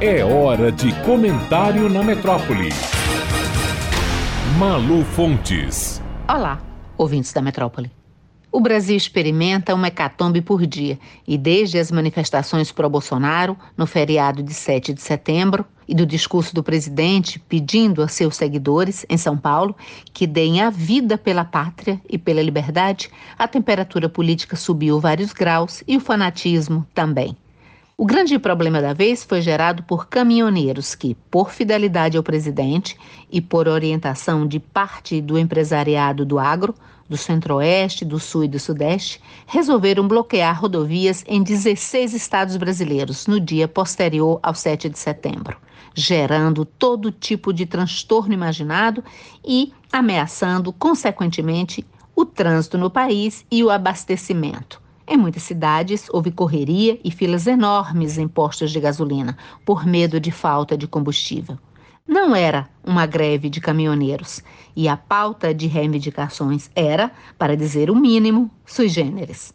É hora de comentário na metrópole. Malu Fontes. Olá, ouvintes da metrópole. O Brasil experimenta uma hecatombe por dia e, desde as manifestações pró-Bolsonaro, no feriado de 7 de setembro, e do discurso do presidente pedindo a seus seguidores, em São Paulo, que deem a vida pela pátria e pela liberdade, a temperatura política subiu vários graus e o fanatismo também. O grande problema da vez foi gerado por caminhoneiros que, por fidelidade ao presidente e por orientação de parte do empresariado do agro, do Centro-Oeste, do Sul e do Sudeste, resolveram bloquear rodovias em 16 estados brasileiros no dia posterior ao 7 de setembro, gerando todo tipo de transtorno imaginado e ameaçando, consequentemente, o trânsito no país e o abastecimento em muitas cidades, houve correria e filas enormes em postos de gasolina, por medo de falta de combustível. Não era uma greve de caminhoneiros, e a pauta de reivindicações era, para dizer o mínimo, sui generis.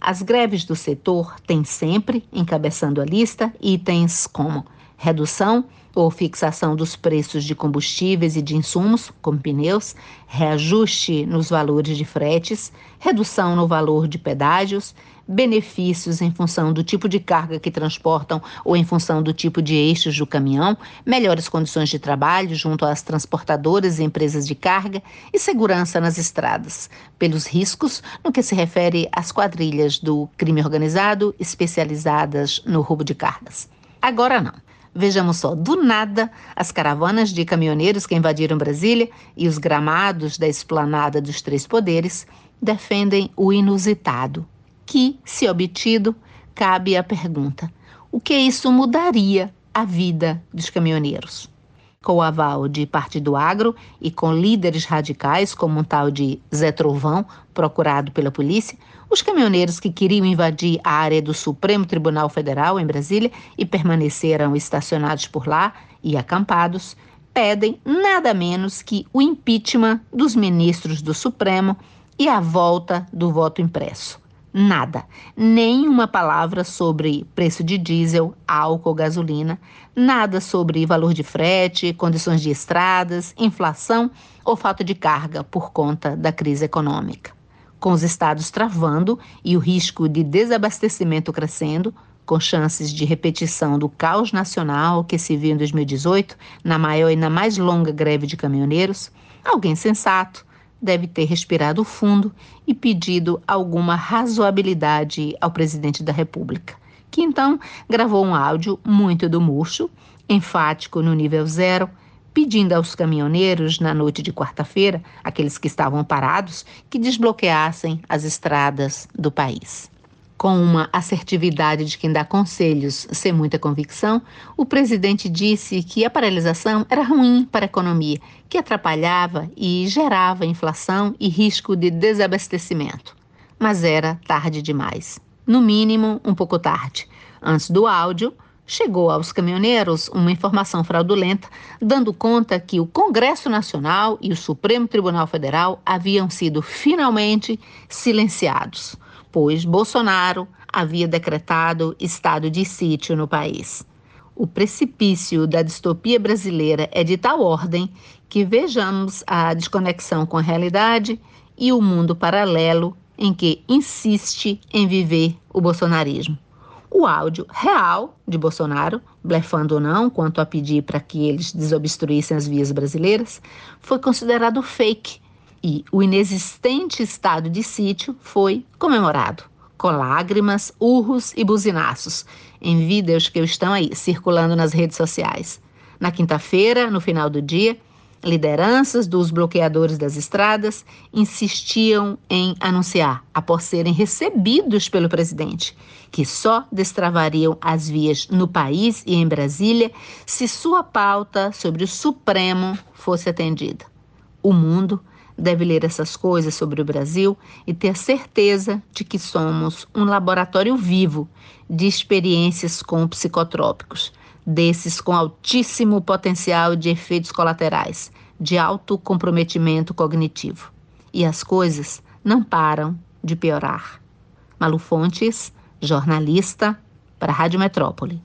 As greves do setor têm sempre, encabeçando a lista, itens como redução ou fixação dos preços de combustíveis e de insumos, como pneus, reajuste nos valores de fretes, redução no valor de pedágios, benefícios em função do tipo de carga que transportam ou em função do tipo de eixos do caminhão, melhores condições de trabalho junto às transportadoras e empresas de carga e segurança nas estradas, pelos riscos no que se refere às quadrilhas do crime organizado especializadas no roubo de cargas. Agora não. Vejamos só, do nada, as caravanas de caminhoneiros que invadiram Brasília e os gramados da esplanada dos Três Poderes defendem o inusitado, que, se obtido, cabe a pergunta: o que isso mudaria a vida dos caminhoneiros? Com o aval de parte do agro e com líderes radicais, como um tal de Zé Trovão, procurado pela polícia, os caminhoneiros que queriam invadir a área do Supremo Tribunal Federal, em Brasília, e permaneceram estacionados por lá e acampados, pedem nada menos que o impeachment dos ministros do Supremo e a volta do voto impresso. Nada, nem uma palavra sobre preço de diesel, álcool, gasolina, nada sobre valor de frete, condições de estradas, inflação ou falta de carga por conta da crise econômica. Com os estados travando e o risco de desabastecimento crescendo, com chances de repetição do caos nacional que se viu em 2018, na maior e na mais longa greve de caminhoneiros, alguém sensato deve ter respirado fundo e pedido alguma razoabilidade ao presidente da República, que então gravou um áudio muito do murcho, enfático no nível zero, pedindo aos caminhoneiros na noite de quarta-feira, aqueles que estavam parados, que desbloqueassem as estradas do país. Com uma assertividade de quem dá conselhos sem muita convicção, o presidente disse que a paralisação era ruim para a economia, que atrapalhava e gerava inflação e risco de desabastecimento. Mas era tarde demais. No mínimo, um pouco tarde. Antes do áudio, chegou aos caminhoneiros uma informação fraudulenta, dando conta que o Congresso Nacional e o Supremo Tribunal Federal haviam sido finalmente silenciados pois Bolsonaro havia decretado estado de sítio no país. O precipício da distopia brasileira é de tal ordem que vejamos a desconexão com a realidade e o mundo paralelo em que insiste em viver o bolsonarismo. O áudio real de Bolsonaro, blefando ou não quanto a pedir para que eles desobstruíssem as vias brasileiras, foi considerado fake e o inexistente estado de sítio foi comemorado, com lágrimas, urros e buzinaços, em vídeos que estão aí circulando nas redes sociais. Na quinta-feira, no final do dia, lideranças dos bloqueadores das estradas insistiam em anunciar, após serem recebidos pelo presidente, que só destravariam as vias no país e em Brasília se sua pauta sobre o Supremo fosse atendida. O mundo deve ler essas coisas sobre o Brasil e ter certeza de que somos um laboratório vivo de experiências com psicotrópicos, desses com altíssimo potencial de efeitos colaterais, de alto comprometimento cognitivo. E as coisas não param de piorar. Malu Fontes, jornalista, para a Rádio Metrópole.